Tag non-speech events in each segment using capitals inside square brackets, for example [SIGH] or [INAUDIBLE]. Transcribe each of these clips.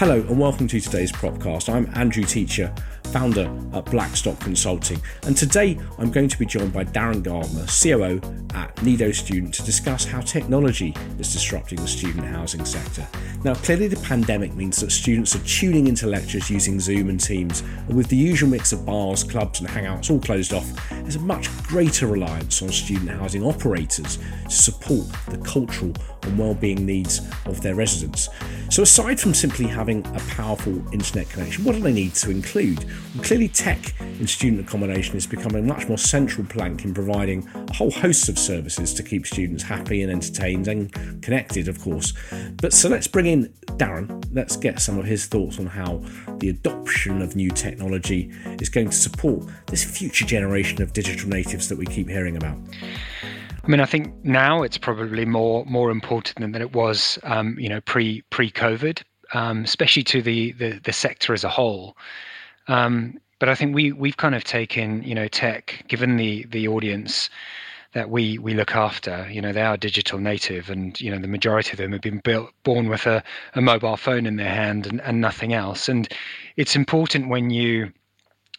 Hello and welcome to today's Propcast. I'm Andrew Teacher, founder at Blackstock Consulting, and today I'm going to be joined by Darren Gardner, COO at Nido Student, to discuss how technology is disrupting the student housing sector. Now, clearly, the pandemic means that students are tuning into lectures using Zoom and Teams, and with the usual mix of bars, clubs, and hangouts all closed off, there's a much greater reliance on student housing operators to support the cultural and well-being needs of their residents. So aside from simply having a powerful internet connection, what do they need to include? Clearly tech in student accommodation is becoming a much more central plank in providing a whole host of services to keep students happy and entertained and connected, of course. But so let's bring in Darren. Let's get some of his thoughts on how the adoption of new technology is going to support this future generation of digital natives that we keep hearing about. I mean, I think now it's probably more more important than, than it was, um, you know, pre pre COVID, um, especially to the, the the sector as a whole. Um, but I think we we've kind of taken, you know, tech, given the the audience that we we look after. You know, they are digital native, and you know, the majority of them have been built born with a, a mobile phone in their hand and, and nothing else. And it's important when you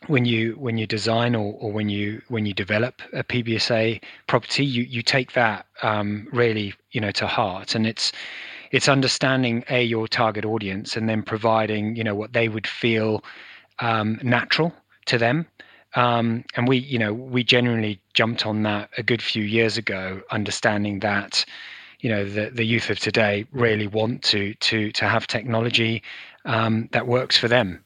when you when you design or, or when you when you develop a PBSA property, you you take that um, really you know to heart, and it's it's understanding a your target audience and then providing you know what they would feel um, natural to them. Um, and we you know we genuinely jumped on that a good few years ago, understanding that you know the the youth of today really want to to to have technology um, that works for them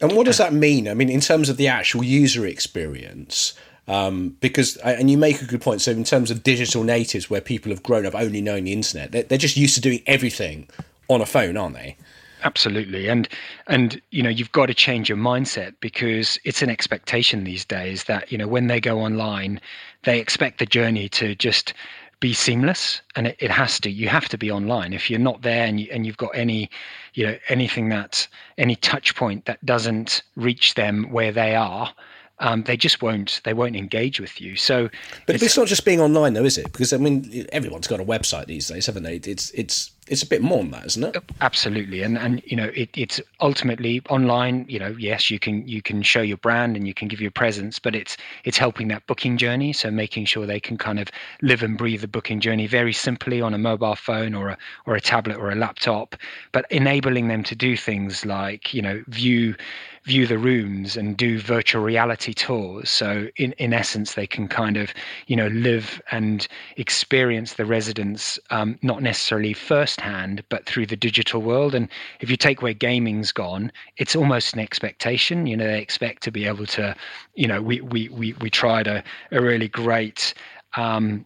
and what does that mean? I mean, in terms of the actual user experience, um, because and you make a good point. So, in terms of digital natives, where people have grown up only knowing the internet, they're, they're just used to doing everything on a phone, aren't they? Absolutely, and and you know you've got to change your mindset because it's an expectation these days that you know when they go online, they expect the journey to just be seamless and it, it has to you have to be online. If you're not there and, you, and you've got any you know anything that any touch point that doesn't reach them where they are um, they just won't they won't engage with you so but it's, it's, not just being online though is it because i mean everyone's got a website these days haven't they it's it's it's a bit more than that, isn't it? Absolutely, and and you know it, it's ultimately online. You know, yes, you can you can show your brand and you can give your presence, but it's it's helping that booking journey. So making sure they can kind of live and breathe the booking journey very simply on a mobile phone or a or a tablet or a laptop, but enabling them to do things like you know view view the rooms and do virtual reality tours. So in, in essence, they can kind of, you know, live and experience the residence, um, not necessarily firsthand, but through the digital world. And if you take where gaming's gone, it's almost an expectation. You know, they expect to be able to, you know, we we we we tried a, a really great um,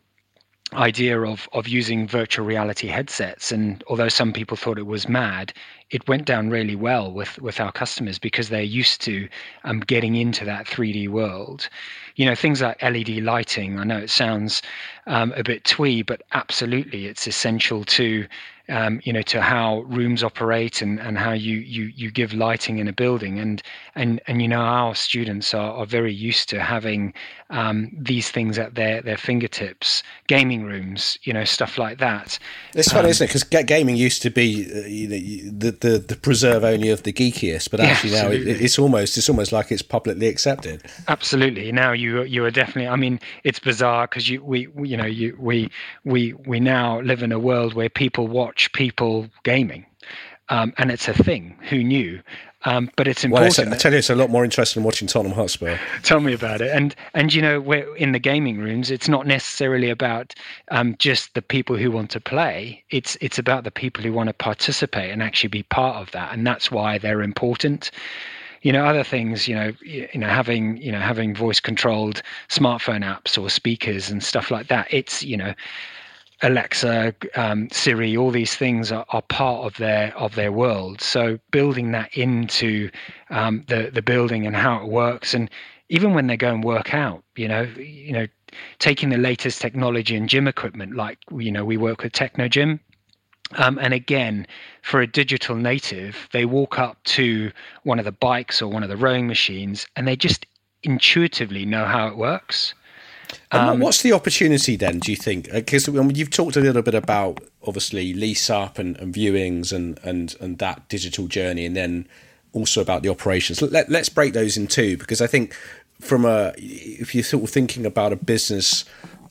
idea of of using virtual reality headsets and although some people thought it was mad it went down really well with with our customers because they're used to um, getting into that 3D world. You know, things like LED lighting. I know it sounds um, a bit twee, but absolutely, it's essential to um, you know to how rooms operate and, and how you, you you give lighting in a building and and and you know our students are, are very used to having um, these things at their their fingertips gaming rooms you know stuff like that it's funny um, isn't it because gaming used to be uh, you know, the, the the preserve only of the geekiest but actually yeah, now it, it's almost it's almost like it's publicly accepted absolutely now you you are definitely I mean it's bizarre because you we you know you we we we now live in a world where people watch watch people gaming. Um, and it's a thing. Who knew? Um, but it's important. Well, I tell you, it's a lot more interesting than watching Tottenham Hotspur. Tell me about it. And and you know, we're in the gaming rooms. It's not necessarily about um, just the people who want to play. It's it's about the people who want to participate and actually be part of that. And that's why they're important. You know, other things. You know, you know, having you know having voice controlled smartphone apps or speakers and stuff like that. It's you know Alexa, um, Siri, all these things are, are, part of their of their world. So building that into um, the the building and how it works, and even when they go and work out, you know, you know, taking the latest technology and gym equipment, like you know, we work with Technogym. Um, and again, for a digital native, they walk up to one of the bikes or one of the rowing machines, and they just intuitively know how it works Um, what's the opportunity then? Do you think? Because uh, you've talked a little bit about obviously lease up and, and viewings and, and and that digital journey, and then also about the operations. Let, let's break those in two because I think from a if you're sort of thinking about a business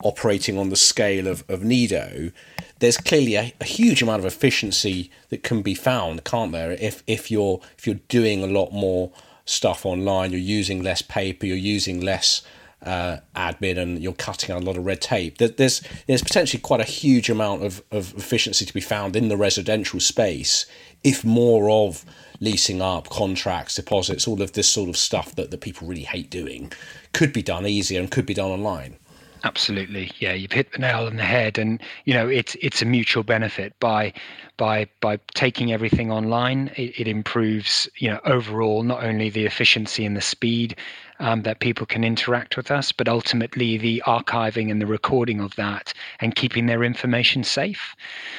operating on the scale of, of Nido, there's clearly a, a, huge amount of efficiency that can be found, can't there? If if you're if you're doing a lot more stuff online, you're using less paper, you're using less uh, admin, and you're cutting out a lot of red tape. There's there's potentially quite a huge amount of, of efficiency to be found in the residential space if more of leasing up contracts, deposits, all of this sort of stuff that, that people really hate doing could be done easier and could be done online. Absolutely, yeah, you've hit the nail on the head, and you know it's it's a mutual benefit by by by taking everything online. It, it improves you know overall not only the efficiency and the speed um, that people can interact with us, but ultimately the archiving and the recording of that and keeping their information safe.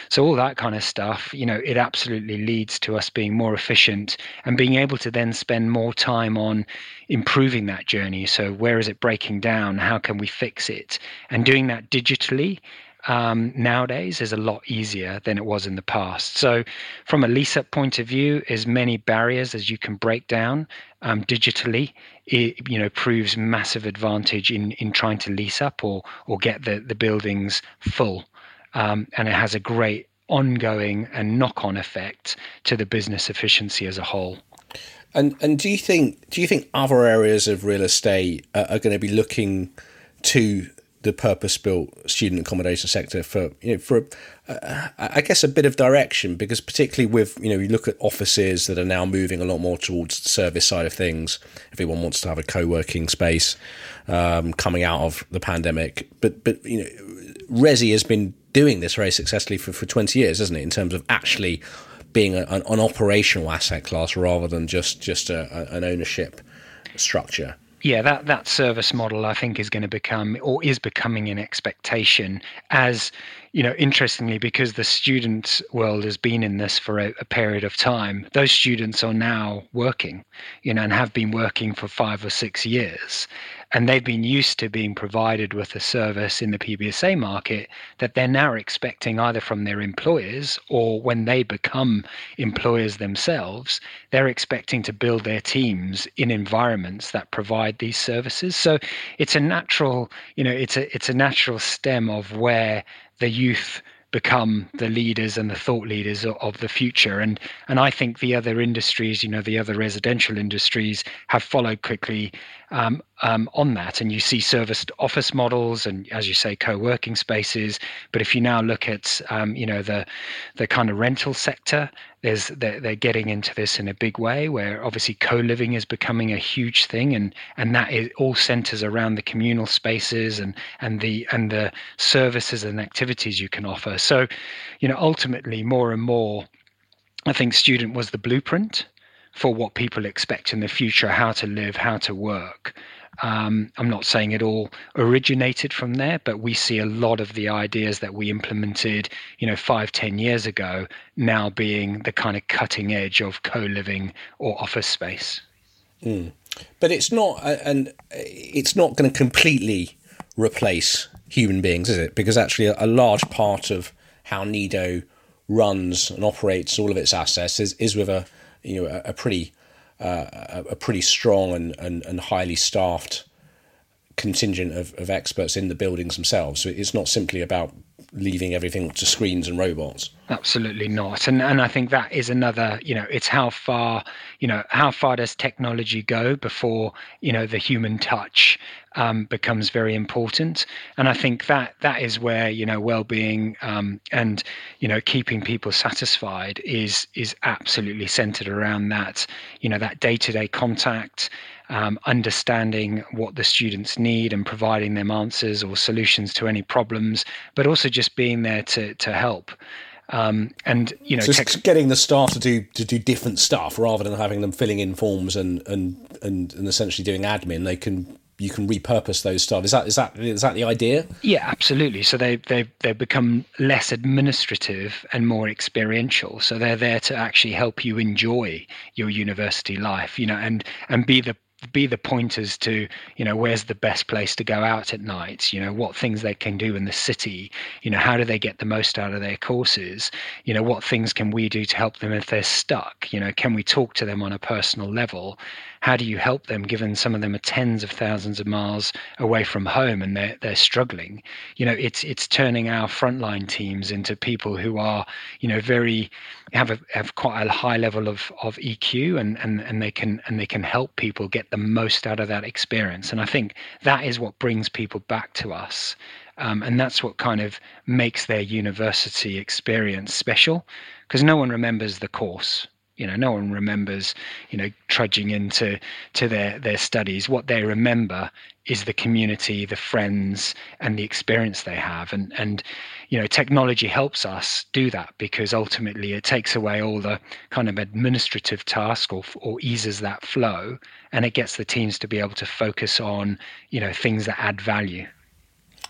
So all that kind of stuff, you know, it absolutely leads to us being more efficient and being able to then spend more time on improving that journey. So where is it breaking down? How can we fix it? And doing that digitally um, nowadays is a lot easier than it was in the past. So, from a lease up point of view, as many barriers as you can break down um, digitally, it you know proves massive advantage in in trying to lease up or or get the the buildings full, um, and it has a great ongoing and knock on effect to the business efficiency as a whole. And and do you think do you think other areas of real estate are, are going to be looking to the purpose-built student accommodation sector for you know for uh, I guess a bit of direction because particularly with you know you look at offices that are now moving a lot more towards the service side of things. Everyone wants to have a co-working space um, coming out of the pandemic, but but you know Resi has been doing this very successfully for, for 20 years, hasn't it? In terms of actually being a, an, an, operational asset class rather than just just a, a, an ownership structure yeah, that that service model I think is going to become or is becoming an expectation as you know interestingly because the student world has been in this for a, a, period of time those students are now working you know and have been working for 5 or 6 years and they've been used to being provided with a service in the PBSA market that they're now expecting either from their employers or when they become employers themselves, they're expecting to build their teams in environments that provide these services. So it's a natural, you know, it's a it's a natural stem of where the youth become the leaders and the thought leaders of, of, the future. And and I think the other industries you know the other residential industries have followed quickly um, um, on that. And you see serviced office models and as you say co-working spaces. But if you now look at um, you know the the kind of rental sector there's they're, they're getting into this in a big way where obviously co-living is becoming a huge thing and and that is all centers around the communal spaces and and the and the services and activities you can offer. So you know ultimately more and more i think student was the blueprint for what people expect in the future how to live how to work um, I'm not saying it all originated from there, but we see a lot of the ideas that we implemented, you know, five, ten years ago, now being the kind of cutting edge of co-living or office space. Mm. But it's not, and it's not going to completely replace human beings, is it? Because actually, a large part of how Nido runs and operates all of its assets is, is with a you know a, a pretty uh, a, pretty strong and, and, and highly staffed contingent of, of experts in the buildings themselves. So it's not simply about leaving everything to screens and robots. Absolutely not. And and I think that is another, you know, it's how far, you know, how far does technology go before, you know, the human touch um, becomes very important. And I think that that is where, you know, well-being um, and, you know, keeping people satisfied is is absolutely centered around that, you know, that day-to-day contact um, understanding what the students need and providing them answers or solutions to any problems, but also just being there to to help. Um, and you know, so getting the staff to do to do different stuff rather than having them filling in forms and and and, and essentially doing admin, they can you can repurpose those stuff. Is that is that is that the idea? Yeah, absolutely. So they they they become less administrative and more experiential. So they're there to actually help you enjoy your university life, you know, and and be the be the pointers to you know where's the best place to go out at night? You know what things they can do in the city? You know how do they get the most out of their courses? You know what things can we do to help them if they're stuck? You know can we talk to them on a personal level how do you help them given some of them are tens of thousands of miles away from home and they're they're struggling? You know it's it's turning our frontline teams into people who are you know very have a have quite a high level of of EQ and and and they can and they can help people get the most out of that experience. And I think that is what brings people back to us. Um, and that's what kind of makes their university experience special because no one remembers the course you know no one remembers you know trudging into to their their studies what they remember is the community the friends and the experience they have and and you know technology helps us do that because ultimately it takes away all the kind of administrative task or or eases that flow and it gets the teams to be able to focus on you know things that add value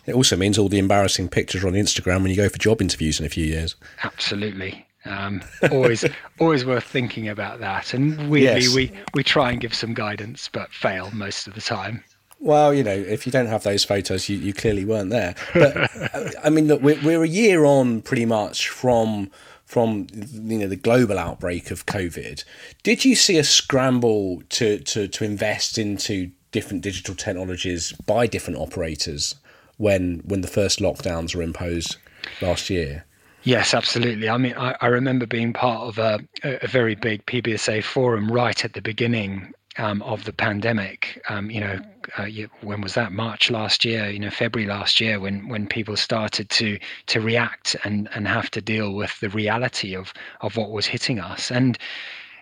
it also means all the embarrassing pictures on Instagram when you go for job interviews in a few years. Absolutely. Um, always, [LAUGHS] always worth thinking about that. And weirdly, yes. we we try and give some guidance, but fail most of the time. Well, you know, if you don't have those photos, you, you clearly weren't there. But [LAUGHS] I mean, look, we're, we're a year on pretty much from from you know the global outbreak of COVID. Did you see a scramble to to to invest into different digital technologies by different operators when when the first lockdowns were imposed last year? Yes, absolutely. I mean, I, I remember being part of a, a, very big PBSA forum right at the beginning um, of the pandemic. Um, you know, uh, when was that? March last year. You know, February last year, when when people started to to react and and have to deal with the reality of of what was hitting us. And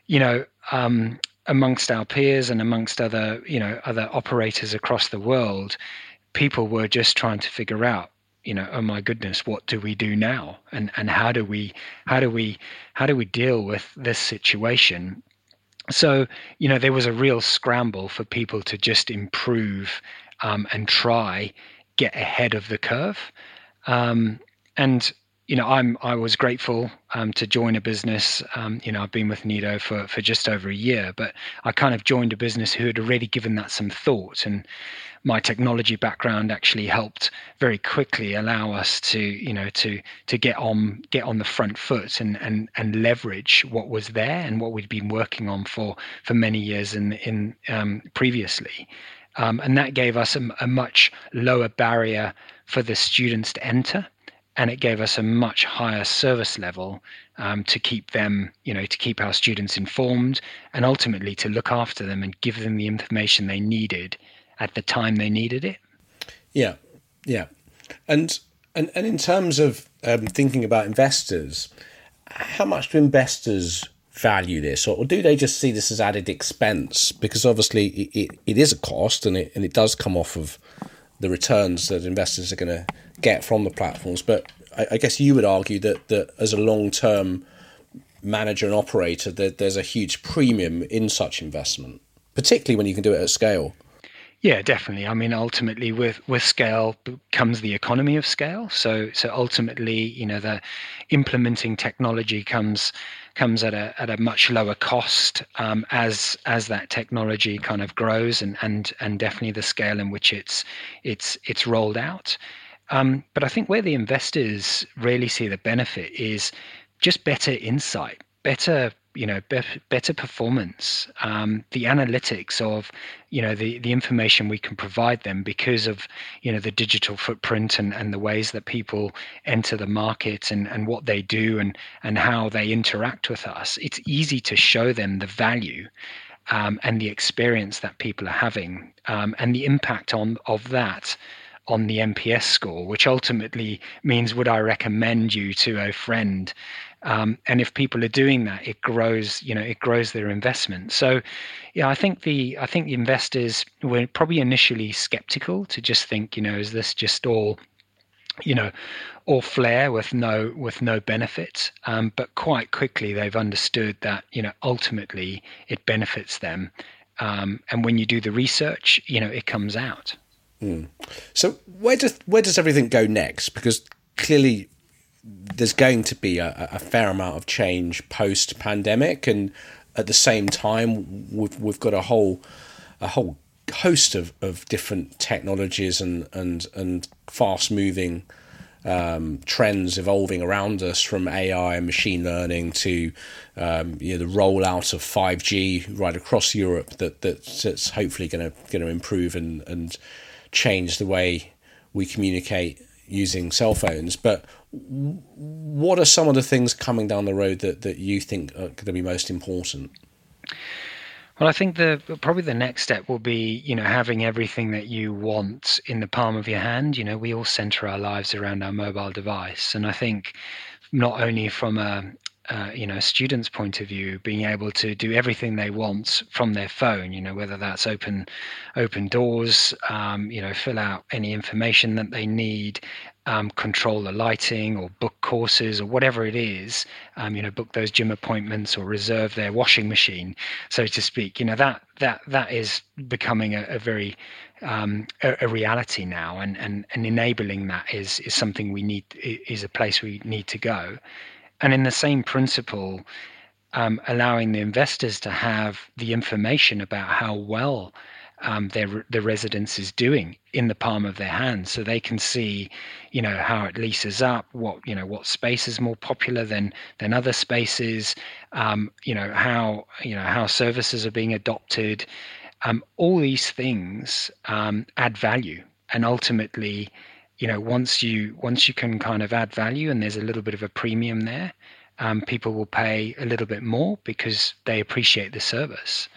you know, um, amongst our peers and amongst other you know other operators across the world, people were just trying to figure out you know oh my goodness what do we do now? And and how do we how do we how do we deal with this situation? So you know there was a real scramble for people to just improve um, and try get ahead of the curve. Um, and you know i'm i was grateful um, to join a business um, you know i've been with nido for for just over a year but i kind of joined a business who had already given that some thought and my technology background actually helped very quickly allow us to you know to to get on get on the front foot and and and leverage what was there and what we'd been working on for for many years in in um, previously. Um, and that gave us a, a much lower barrier for the students to enter and it gave us a much higher service level um, to keep them, you know, to keep our students informed and ultimately to look after them and give them the information they needed at the time they needed it. Yeah, yeah, and and and in terms of um, thinking about investors, how much do investors value this, or, do they just see this as added expense? Because obviously it, it, it is a cost, and it and it does come off of the returns that investors are going to get from the platforms. But I, I guess you would argue that that as a long term manager and operator, that there's a huge premium in such investment, particularly when you can do it at scale. Yeah, definitely. I mean, ultimately, with with scale comes the economy of scale. So, so ultimately, you know, the implementing technology comes comes at a at a much lower cost um, as as that technology kind of grows, and and and definitely the scale in which it's it's it's rolled out. Um, but I think where the investors really see the benefit is just better insight, better you know be- better performance um, the analytics of you know the the information we can provide them because of you know the digital footprint and and the ways that people enter the market and and what they do and and how they interact with us. It's easy to show them the value um, and the experience that people are having um, and the impact on of that on the NPS score, which ultimately means would I recommend you to a friend um, and if people are doing that, it grows. You know, it grows their investment. So, yeah, I think the I think the investors were probably initially skeptical to just think, you know, is this just all you know, all flair with no with no benefit. Um, but quite quickly they've understood that you know ultimately it benefits them. Um, and when you do the research, you know it comes out. Mm. So where does where does everything go next? Because clearly there's going to be a, a fair amount of change post pandemic, and at the same time, we've we've got a whole a whole host of, of different technologies and and and fast moving um, trends evolving around us from AI and machine learning to um, you know, the rollout of 5G right across Europe that, that that's hopefully going to going to improve and, and change the way we communicate using cell phones. But what are some of the things coming down the road that, that you think are going to be most important? Well, I think the probably the next step will be, you know, having everything that you want in the palm of your hand. You know, we all center our lives around our mobile device, and I think not only from a uh, you know, students' point of view, being able to do everything they want from their phone, you know, whether that's open, open doors, um, you know, fill out any information that they need, um, control the lighting or book courses or whatever it is, um, you know, book those gym appointments or reserve their washing machine, so to speak. You know, that that that is becoming a, a very um, a, a, reality now, and, and and enabling that is is something we need is a place we need to go. And in the same principle, um, allowing the investors to have the information about how well um, their the residence is doing in the palm of their hand, so they can see, you know, how it leases up, what you know, what space is more popular than than other spaces, um, you know, how you know how services are being adopted. Um, all these things um, add value, and ultimately, you know once you once you can kind of add value and there's a little bit of a premium there um, people will pay a little bit more because they appreciate the service.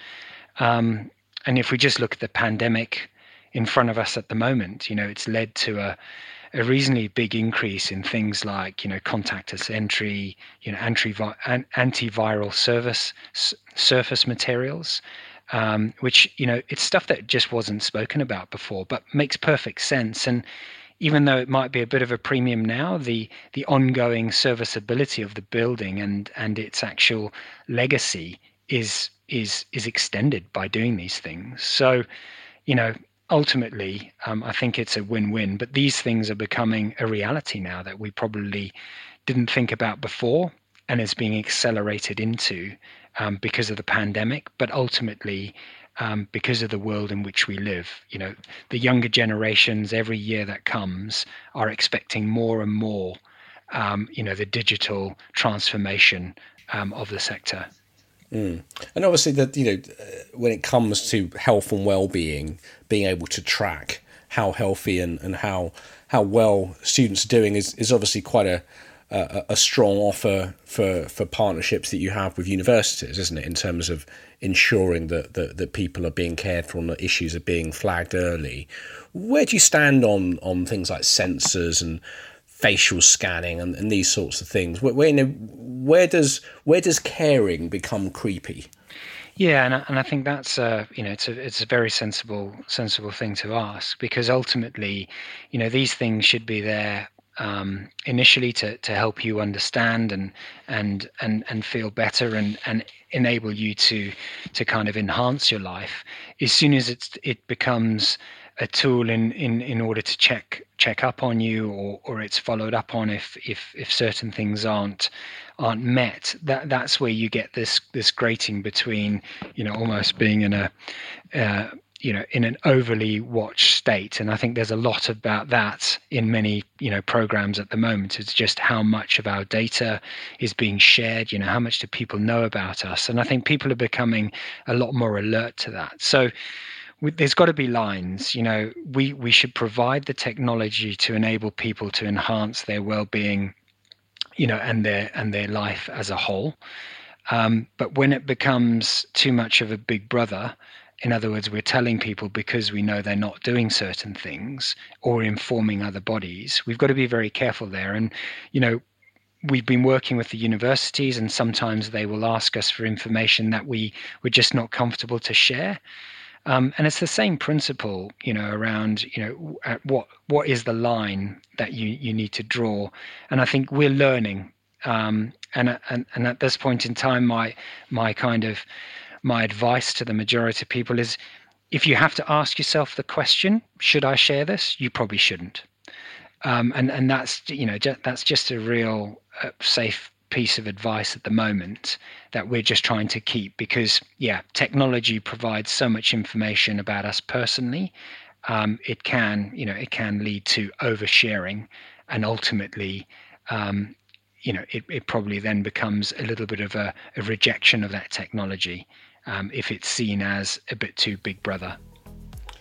Um, and if we just look at the pandemic in front of us at the moment you know it's led to a a reasonably big increase in things like you know contactless entry you know antiviral service surface materials um, which you know it's stuff that just wasn't spoken about before but makes perfect sense. And even though it might be a bit of a premium now, the the ongoing serviceability of the building and and its actual legacy is is is extended by doing these things. So, you know, ultimately, um, I think it's a win-win. But these things are becoming a reality now that we probably didn't think about before, and is being accelerated into um, because of the pandemic. But ultimately, um, because of the world in which we live. You know, the younger generations every year that comes are expecting more and more. Um, you know, the digital transformation um, of the sector. Mm. And obviously, that you know, uh, when it comes to health and well-being, being able to track how healthy and, and how how well students are doing is, is obviously quite a a, a strong offer for for partnerships that you have with universities, isn't it? In terms of ensuring that, that, that people are being cared for and that issues are being flagged early. Where do you stand on, on things like sensors and facial scanning and, and these sorts of things? Where, where, where does where does caring become creepy? Yeah, and I, and I think that's uh, you know it's a it's a very sensible sensible thing to ask because ultimately, you know, these things should be there um, initially to, to help you understand and and and and feel better and and enable you to to kind of enhance your life as soon as it's it becomes a tool in in in order to check check up on you or or it's followed up on if if if certain things aren't aren't met that that's where you get this this grating between you know almost being in a uh, you know in an overly watched state. And i think there's a lot about that in many you know programs at the moment. It's just how much of our data is being shared you know how much do people know about us? And i think people are becoming a lot more alert to that. So there's got to be lines you know. We we should provide the technology to enable people to enhance their well-being you know and their and their life as a whole. Um, but when it becomes too much of a big brother in other words, we're telling people because we know they're not doing certain things or informing other bodies. We've got to be very careful there. And, you know, we've been working with the universities, and sometimes they will ask us for information that we we're just not comfortable to share. Um, and it's the same principle, you know, around you know what what is the line that you you need to draw. And I think we're learning. Um, and and and at this point in time, my my kind of my advice to the majority of people is if you have to ask yourself the question, should I share this? You probably shouldn't. Um, and and that's you know that's just a real uh, safe piece of advice at the moment that we're just trying to keep because, yeah, technology provides so much information about us personally. Um, it can, you know, it can lead to oversharing, and ultimately, um, you know, it, it probably then becomes a little bit of a, a rejection of that technology um, if it's seen as a bit too big brother.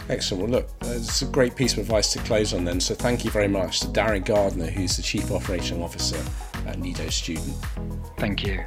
Excellent. Well, look, it's a great piece of advice to close on then. So, thank you very much to Darren Gardner, who's the Chief Operational Officer at Nido Student. Thank you.